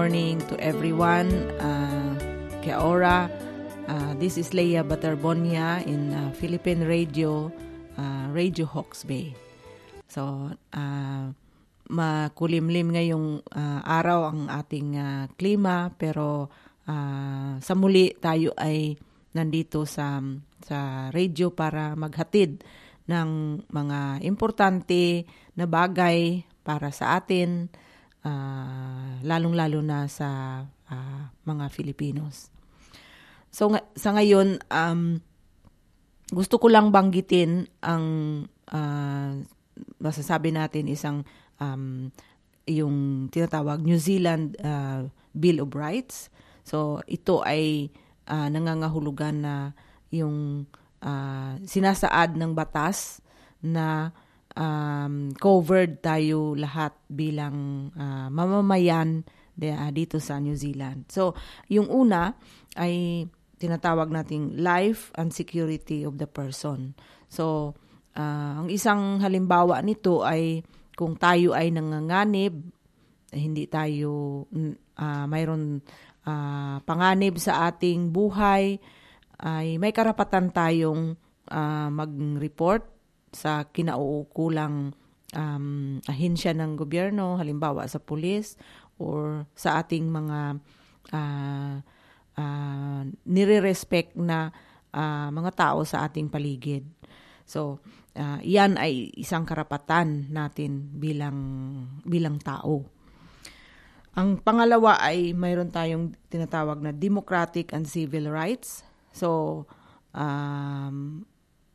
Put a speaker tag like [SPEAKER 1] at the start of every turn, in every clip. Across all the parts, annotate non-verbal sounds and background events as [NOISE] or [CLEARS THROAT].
[SPEAKER 1] Morning to everyone. Uh, Kia ora. Uh, this is Leia Batarbonia in uh, Philippine Radio, uh, Radio Hawke's Bay. So, uh, makulimlim ngayong uh, araw ang ating uh, klima pero uh, sa muli tayo ay nandito sa sa radio para maghatid ng mga importante na bagay para sa atin uh, lalong-lalo na sa uh, mga Filipinos. So nga, sa ngayon um, gusto ko lang banggitin ang uh, masasabi natin isang um, yung tinatawag New Zealand uh, Bill of Rights. So ito ay uh, nangangahulugan na yung uh, sinasaad ng batas na um, covered tayo lahat bilang uh, mamamayan de, uh, dito sa New Zealand. So, yung una ay tinatawag nating life and security of the person. So, uh, ang isang halimbawa nito ay kung tayo ay nanganganib, hindi tayo uh, mayroon uh, panganib sa ating buhay, ay may karapatan tayong uh, mag-report sa kinauukulang um, ahensya ng gobyerno, halimbawa sa pulis or sa ating mga uh, uh, nire-respect na uh, mga tao sa ating paligid. So, uh, yan ay isang karapatan natin bilang bilang tao. Ang pangalawa ay mayroon tayong tinatawag na democratic and civil rights. So, um,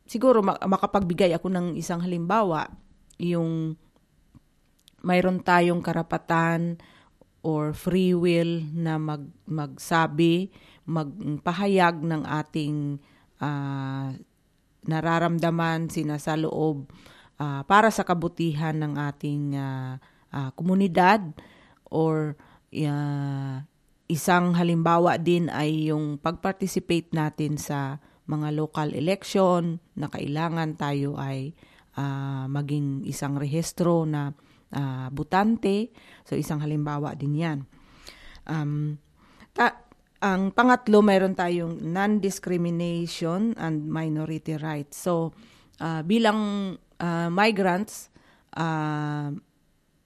[SPEAKER 1] siguro makapagbigay ako ng isang halimbawa, yung mayroon tayong karapatan or free will na mag, magsabi, magpahayag ng ating uh, nararamdaman, sinasaloob uh, para sa kabutihan ng ating uh, uh, komunidad or uh, isang halimbawa din ay yung pag-participate natin sa mga local election na kailangan tayo ay uh, maging isang rehistro na uh, butante. So isang halimbawa din yan. Um, ta- ang pangatlo, mayroon tayong non-discrimination and minority rights. So uh, bilang uh, migrants, uh,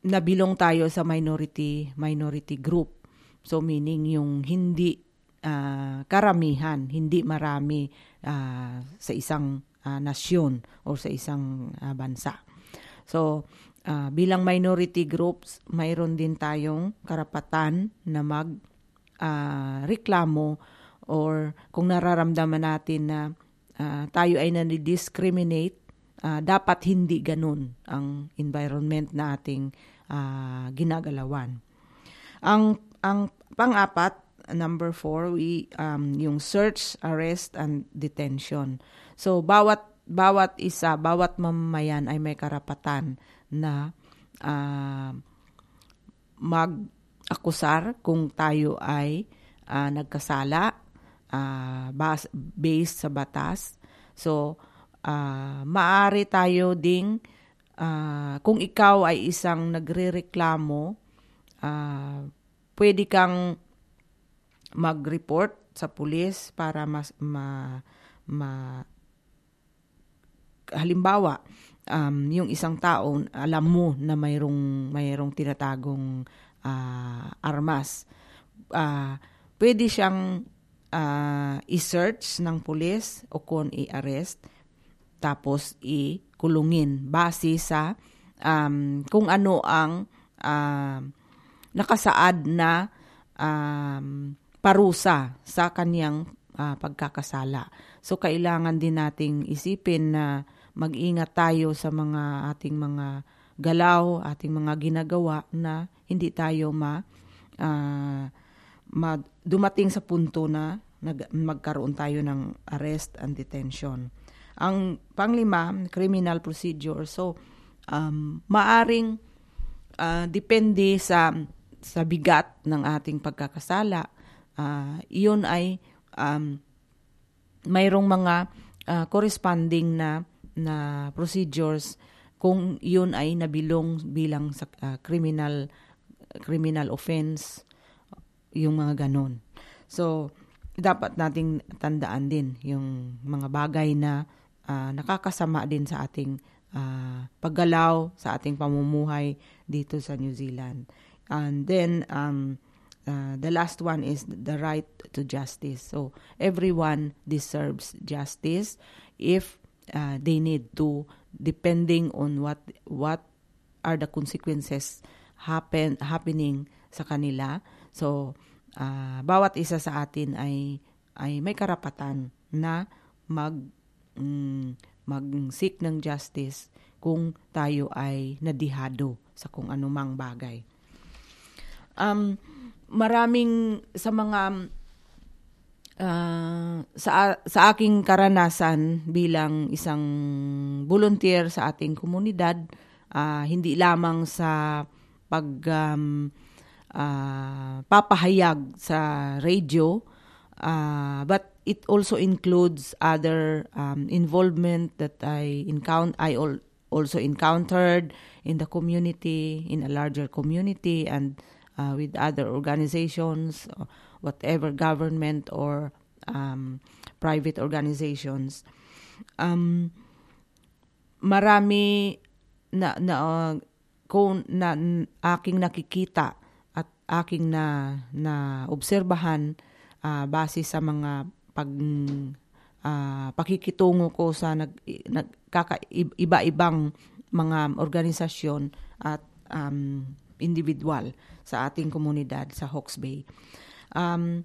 [SPEAKER 1] nabilong tayo sa minority minority group. So meaning yung hindi uh, karamihan, hindi marami uh, sa isang uh, nasyon o sa isang uh, bansa. So, uh, bilang minority groups, mayroon din tayong karapatan na mag uh, reklamo or kung nararamdaman natin na uh, tayo ay nani-discriminate, uh, dapat hindi ganun ang environment na ating uh, ginagalawan. Ang ang pang-apat number four, we, um, yung search, arrest, and detention. So, bawat, bawat isa, bawat mamamayan ay may karapatan na uh, mag-akusar kung tayo ay uh, nagkasala uh, bas- based sa batas. So, uh, maari tayo ding uh, kung ikaw ay isang nagrereklamo, uh, pwede kang mag-report sa pulis para mas ma, ma halimbawa um, yung isang tao alam mo na mayroong mayroong tinatagong uh, armas. Uh, pwede siyang uh, i-search ng pulis o kung i-arrest tapos i-kulungin base sa um, kung ano ang uh, nakasaad na um, parusa sa kanyang uh, pagkakasala. So kailangan din nating isipin na mag-ingat tayo sa mga ating mga galaw, ating mga ginagawa na hindi tayo ma uh, ma- dumating sa punto na nag- magkaroon tayo ng arrest and detention. Ang panglima, criminal procedure. So, um, maaring uh, depende sa sa bigat ng ating pagkakasala. Uh, iyon ay um, mayroong mga uh, corresponding na na procedures kung yun ay nabilong bilang sa uh, criminal criminal offense yung mga ganon. So dapat nating tandaan din yung mga bagay na uh, nakakasama din sa ating uh, paggalaw, sa ating pamumuhay dito sa New Zealand. And then, um, uh, the last one is the right to justice. So, everyone deserves justice if uh, they need to, depending on what what are the consequences happen happening sa kanila. So, uh, bawat isa sa atin ay ay may karapatan na mag mm, mag-seek ng justice kung tayo ay nadihado sa kung anumang bagay. Um, maraming sa mga uh, sa sa aking karanasan bilang isang volunteer sa ating komunidad, uh, hindi lamang sa pag um, uh, papahayag sa radio, uh, but it also includes other um, involvement that I encounter. I al- also encountered in the community, in a larger community, and uh, with other organizations, whatever government or um, private organizations. Um, marami na na uh, kung na, aking nakikita at aking na na obserbahan uh, base sa mga pag uh, pakikitungo ko sa nag, nagkaka iba-ibang mga organisasyon at um, individual sa ating komunidad sa Hawke's Bay. Um,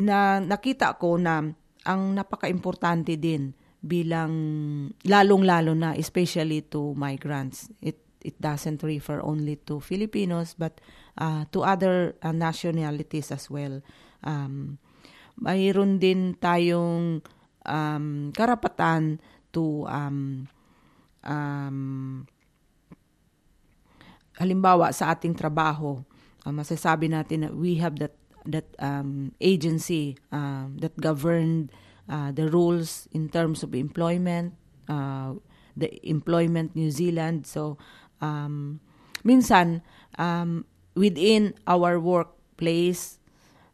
[SPEAKER 1] na nakita ko na ang napaka-importante din bilang lalong-lalo na especially to migrants. It it doesn't refer only to Filipinos but uh, to other uh, nationalities as well. Um, mayroon din tayong um, karapatan to um, um, halimbawa sa ating trabaho uh, masasabi natin na we have that that um, agency um, that governed uh, the rules in terms of employment uh, the employment New Zealand. So um, minsan um, within our workplace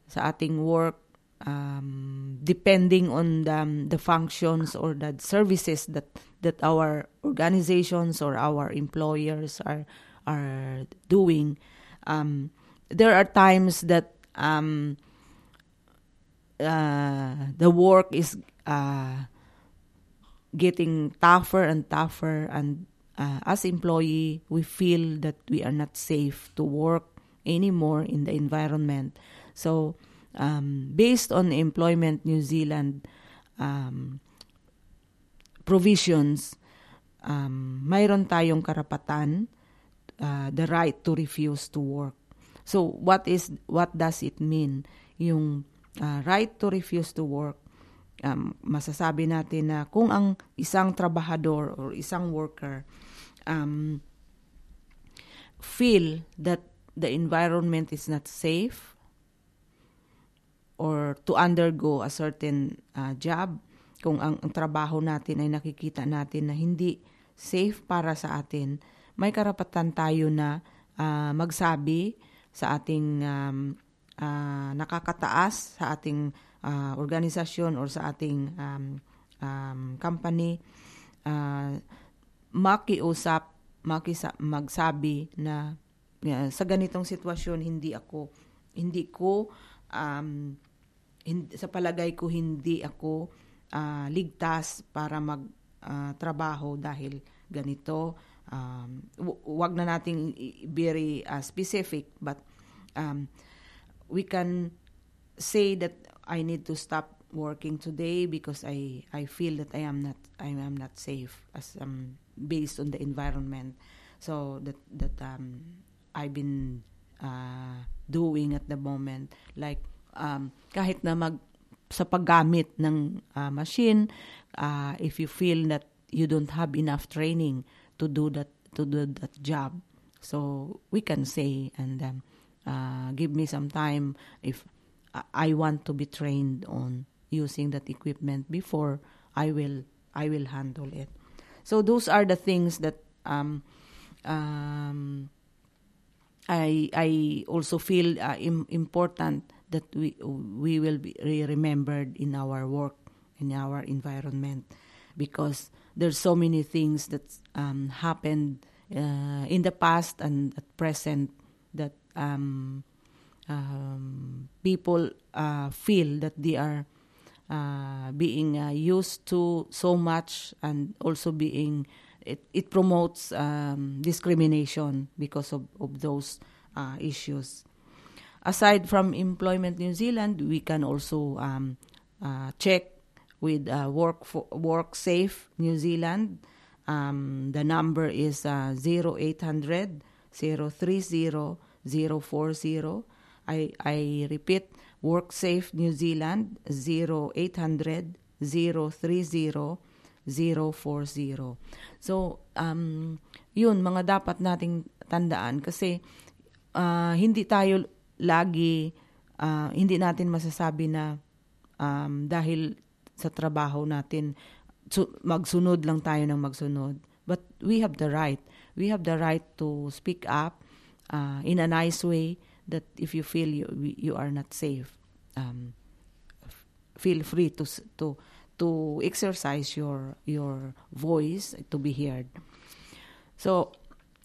[SPEAKER 1] sa ating work um, depending on the, um, the functions or the services that that our organizations or our employers are are doing um, there are times that um, uh, the work is uh, getting tougher and tougher and uh, as employee we feel that we are not safe to work anymore in the environment. So um, based on employment New Zealand um, provisions um, mayroon tayong karapatan uh, the right to refuse to work. So what is what does it mean? Yung uh, right to refuse to work um, masasabi natin na kung ang isang trabahador or isang worker um, feel that the environment is not safe or to undergo a certain uh, job, kung ang, ang trabaho natin ay nakikita natin na hindi safe para sa atin, may karapatan tayo na uh, magsabi sa ating um, uh, nakakataas, sa ating uh, organisasyon or sa ating um, um, company, uh, makiusap, makisa, magsabi na uh, sa ganitong sitwasyon hindi ako hindi ko um, hindi, sa palagay ko hindi ako uh, ligtas para mag uh, trabaho dahil ganito um, wag na nating very uh, specific but um, we can say that I need to stop working today because I I feel that I am not I am not safe as um based on the environment so that that um I've been uh, doing at the moment. Like, um, kahit na mag, sa paggamit ng uh, machine, uh, if you feel that you don't have enough training to do that to do that job, so we can say and um, uh, give me some time if I want to be trained on using that equipment before I will I will handle it. So those are the things that um, um, I I also feel uh, Im- important that we we will be remembered in our work in our environment because there's so many things that um, happened uh, in the past and at present that um, um, people uh, feel that they are uh, being uh, used to so much and also being it, it promotes um, discrimination because of, of those uh, issues. Aside from Employment New Zealand, we can also um, uh, check with uh, Work for, Work Safe New Zealand. Um, the number is uh, 0800 030 040. I, I repeat, WorkSafe New Zealand 0800 030 040. So, um, yun, mga dapat nating tandaan kasi uh, hindi tayo lagi, uh, hindi natin masasabi na um, dahil sa trabaho natin, su- magsunod lang tayo ng magsunod. But we have the right. We have the right to speak up uh, in a nice way that if you feel you, you are not safe, um, feel free to to to exercise your your voice to be heard. So,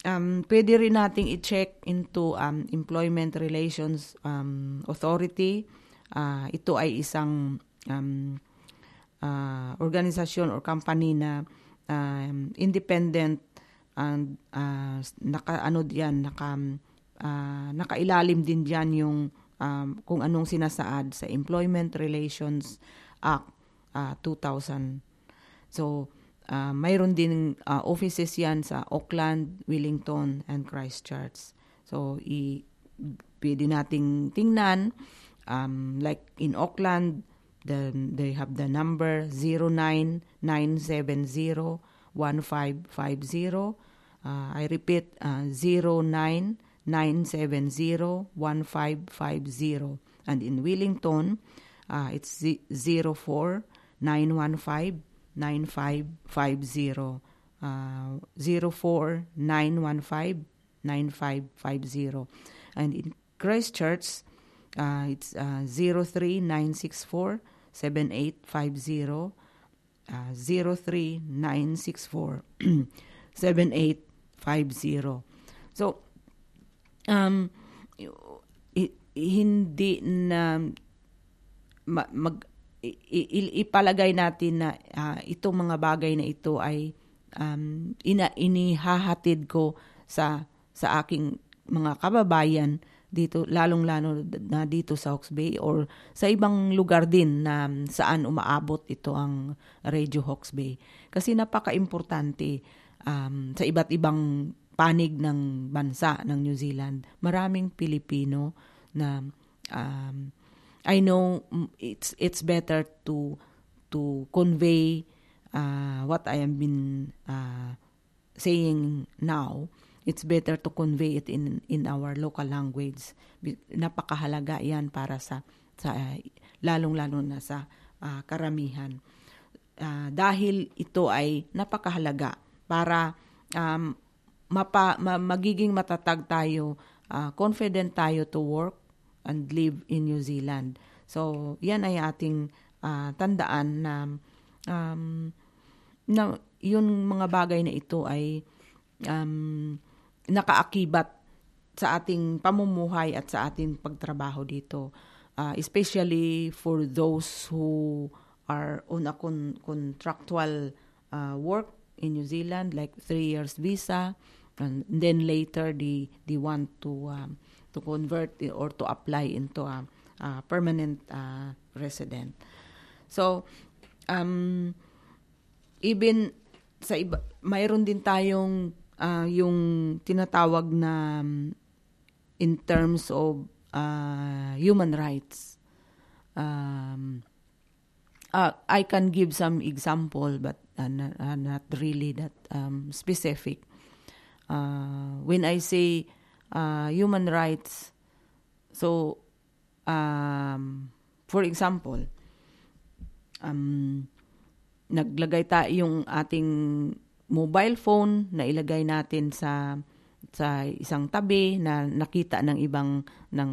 [SPEAKER 1] um, pwede rin nating i-check into um, Employment Relations um, Authority. Uh, ito ay isang um, uh, organisasyon or company na um, independent and uh, naka ano diyan naka uh, nakailalim din diyan yung um, kung anong sinasaad sa Employment Relations Act uh, 2000. So, uh, mayroon din uh, offices yan sa Auckland, Wellington, and Christchurch. So, i, pwede nating tingnan. Um, like in Auckland, the, they have the number 09970 1550. Uh, I repeat, uh, 099701550. And in Wellington, uh, it's 04 915-9550. Uh, 04-915-9550. And in Christchurch, uh, it's uh, 03964-7850. Uh, 03964-7850. [CLEARS THROAT] So, um, hindi na mag ipalagay natin na uh, itong mga bagay na ito ay um, ina, inihahatid ko sa sa aking mga kababayan dito lalong-lalo na dito sa Hawke's Bay or sa ibang lugar din na saan umaabot ito ang Radio Hawke's Bay. Kasi napaka-importante um, sa iba't ibang panig ng bansa ng New Zealand. Maraming Pilipino na um, I know it's it's better to to convey uh, what I have been uh, saying now. It's better to convey it in in our local language. Napakahalaga 'yan para sa sa uh, lalong-lalo na sa uh, karamihan. Uh, dahil ito ay napakahalaga para um, mapa, ma, magiging matatag tayo, uh, confident tayo to work and live in New Zealand. So, yan ay ating uh, tandaan na um, na yung mga bagay na ito ay um, nakaakibat sa ating pamumuhay at sa ating pagtrabaho dito. Uh, especially for those who are on a con- contractual uh, work in New Zealand, like three years visa, and then later they, they want to um, to convert or to apply into a, a permanent uh, resident. So, um, even sa iba, mayroon din tayong uh, yung tinatawag na in terms of uh, human rights. Um, uh, I can give some example, but not, uh, not really that um, specific. Uh, when I say uh, human rights, so um, for example, um, naglagay tayo yung ating mobile phone na ilagay natin sa sa isang tabi na nakita ng ibang ng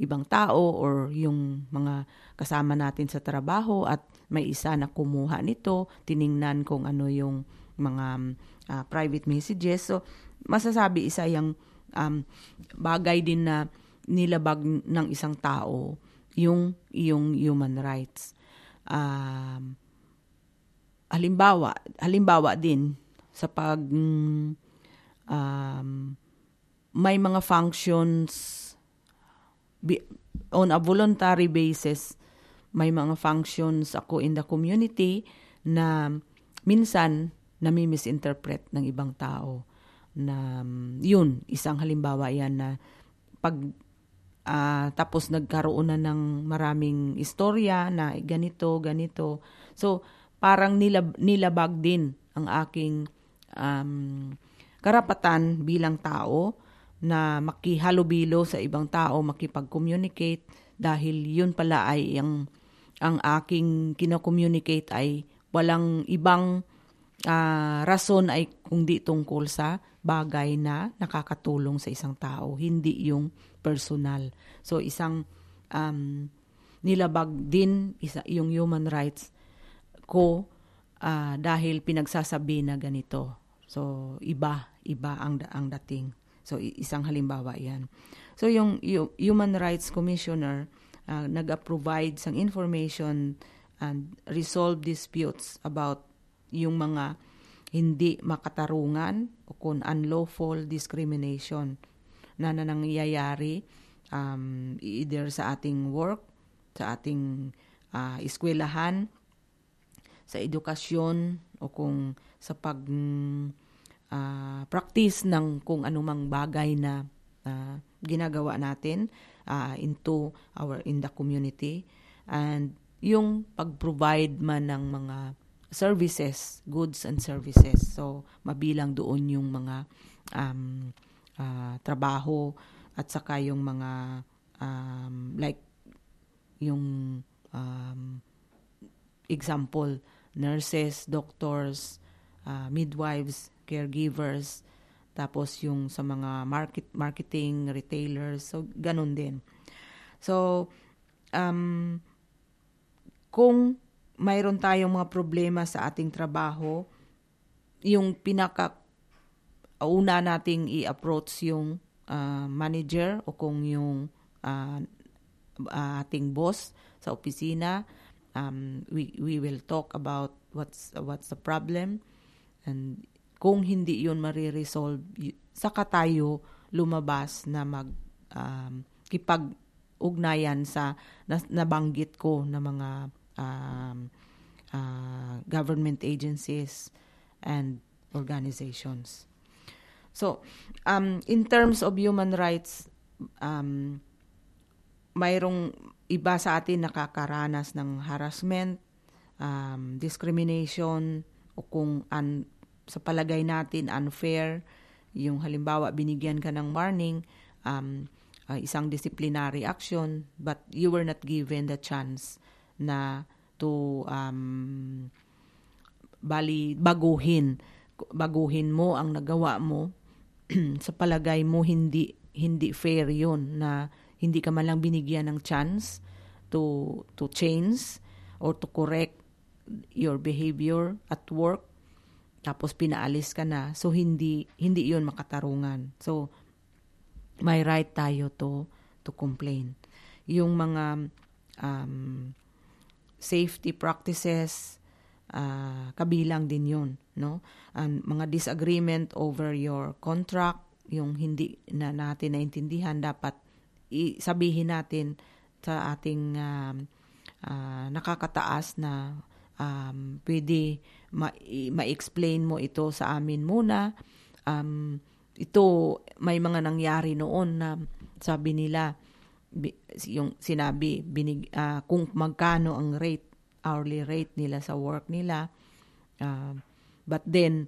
[SPEAKER 1] ibang tao or yung mga kasama natin sa trabaho at may isa na kumuha nito, tiningnan kung ano yung mga uh, private messages. So, masasabi isa yung um, bagay din na nilabag ng isang tao yung yung human rights. Um, halimbawa, halimbawa din sa pag um, may mga functions on a voluntary basis may mga functions ako in the community na minsan nami-misinterpret ng ibang tao na yun isang halimbawa yan na pag uh, tapos nagkaroon na ng maraming istorya na ganito ganito. So parang nilab, nilabag din ang aking um, karapatan bilang tao na makihalubilo sa ibang tao, makipag-communicate dahil yun pala ay ang ang aking kino-communicate ay walang ibang uh, rason ay kundi tungkol sa bagay na nakakatulong sa isang tao, hindi yung personal. So isang um, nilabag din isa, yung human rights ko uh, dahil pinagsasabi na ganito. So iba, iba ang ang dating. So, isang halimbawa yan. So, yung, yung Human Rights Commissioner uh, nag-provide sang information and resolve disputes about yung mga hindi makatarungan o kung unlawful discrimination na, na nangyayari um, either sa ating work, sa ating uh, eskwelahan, sa edukasyon o kung sa pag uh, practice ng kung anumang bagay na uh, ginagawa natin uh, into our in the community and yung pag-provide man ng mga services, goods and services. So mabilang doon yung mga um, uh, trabaho at saka yung mga um, like yung um, example nurses, doctors, uh, midwives, caregivers, tapos yung sa mga market marketing, retailers, so ganun din. So um kung mayroon tayong mga problema sa ating trabaho, yung pinaka una nating i-approach yung uh, manager o kung yung uh, ating boss sa opisina, um, we we will talk about what's what's the problem and kung hindi yun mariresolve, saka tayo lumabas na mag um, kipag-ugnayan sa na, nabanggit ko na mga um, uh, government agencies and organizations. So, um, in terms of human rights, um, mayroong iba sa atin nakakaranas ng harassment, um, discrimination, o kung un, sa palagay natin unfair, yung halimbawa binigyan ka ng warning, um, uh, isang disciplinary action, but you were not given the chance na to um, bali baguhin. Baguhin mo ang nagawa mo. [CLEARS THROAT] Sa palagay mo hindi hindi fair yon na hindi ka man lang binigyan ng chance to to change or to correct your behavior at work tapos pinaalis ka na. So hindi hindi 'yon makatarungan. So may right tayo to to complain. Yung mga um, safety practices uh, kabilang din 'yon no? And mga disagreement over your contract yung hindi na natin naintindihan dapat sabihin natin sa ating uh, uh, nakakataas na um, pwede ma- ma-explain mo ito sa amin muna. Um, ito may mga nangyari noon na sabi nila yung sinabi binig uh, kung magkano ang rate hourly rate nila sa work nila uh, but then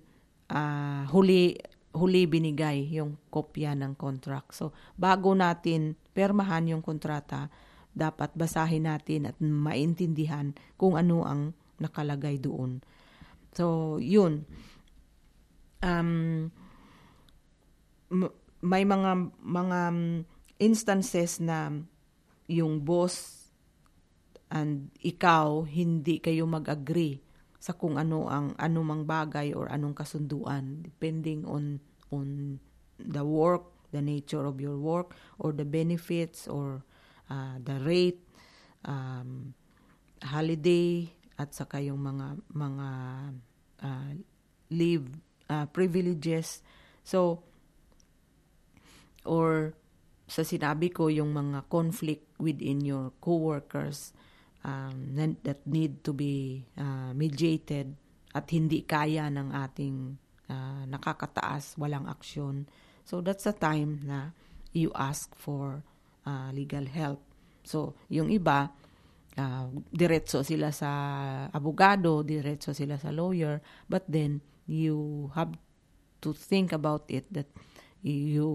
[SPEAKER 1] uh, huli huli binigay yung kopya ng contract so bago natin permahan yung kontrata dapat basahin natin at maintindihan kung ano ang nakalagay doon. So yun. Um may mga mga instances na yung boss and ikaw hindi kayo mag-agree sa kung ano ang anumang bagay or anong kasunduan depending on on the work, the nature of your work or the benefits or uh, the rate um, holiday at saka yung mga mga uh, leave uh, privileges so or sa sinabi ko yung mga conflict within your coworkers um, that need to be uh, mediated at hindi kaya ng ating uh, nakakataas, walang aksyon. So that's the time na you ask for uh, legal help. So yung iba, uh, diretso sila sa abogado, diretso sila sa lawyer, but then you have to think about it that you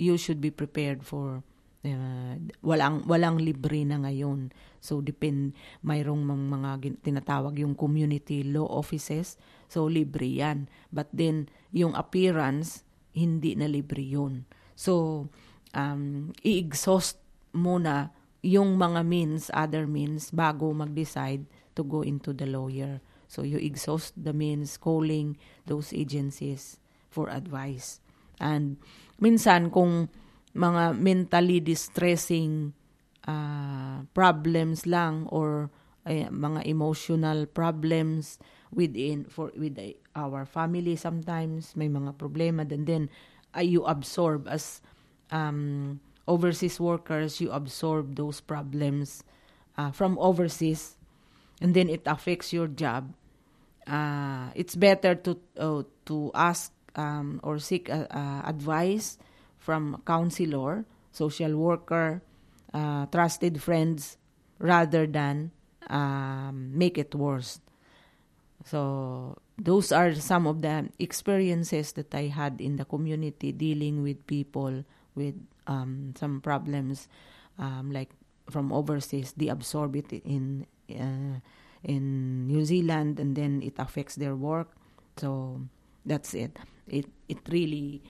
[SPEAKER 1] you should be prepared for uh, walang walang libre na ngayon. So depend mayroong mga tinatawag yung community law offices. So libre 'yan. But then yung appearance hindi na libre 'yun. So um i-exhaust muna yung mga means, other means bago mag-decide to go into the lawyer. So you exhaust the means calling those agencies for advice. And minsan kung mga mentally distressing uh, problems lang or uh, mga emotional problems within for with our family sometimes may mga problema and then uh, you absorb as um, overseas workers you absorb those problems uh, from overseas and then it affects your job uh, it's better to uh, to ask um, or seek uh, uh, advice from counselor, social worker, uh, trusted friends, rather than um, make it worse. So those are some of the experiences that I had in the community dealing with people with um, some problems, um, like from overseas. They absorb it in uh, in New Zealand, and then it affects their work. So that's it it it really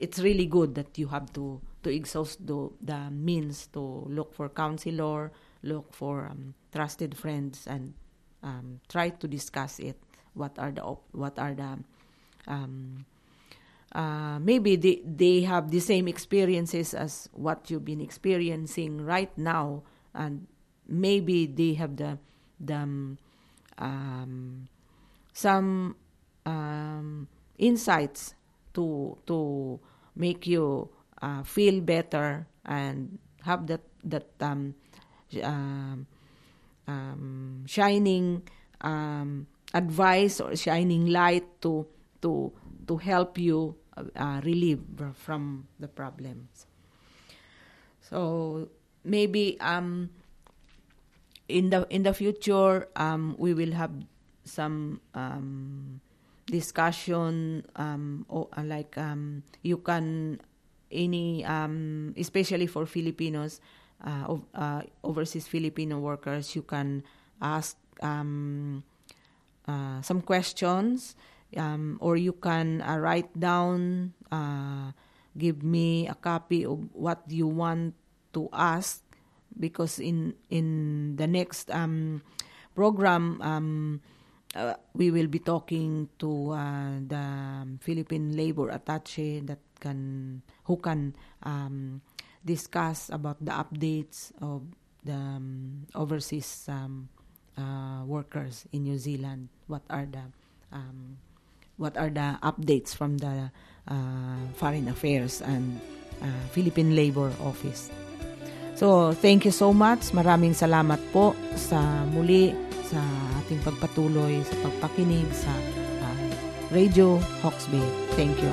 [SPEAKER 1] it's really good that you have to to exhaust the the means to look for counselor, look for um, trusted friends, and um, try to discuss it. What are the what are the um, uh, maybe they they have the same experiences as what you've been experiencing right now, and maybe they have the the um, um some um, insights to to make you uh, feel better and have that that um, uh, um, shining um, advice or shining light to to to help you uh, relieve from the problems. So maybe um, in the in the future um, we will have some um, discussion um, or, uh, like um, you can any um, especially for Filipinos uh, uh, overseas Filipino workers you can ask um, uh, some questions um, or you can uh, write down give me a copy of what you want to ask because in in the next um, program um, uh, we will be talking to uh, the Philippine Labor Attache that can who can um, discuss about the updates of the um, overseas um, uh, workers in New Zealand. What are the um, what are the updates from the uh, Foreign Affairs and uh, Philippine Labor Office? So, thank you so much. Maraming salamat po sa muli sa ating pagpatuloy sa pagpakinig sa uh, Radio Hawks Bay. Thank you.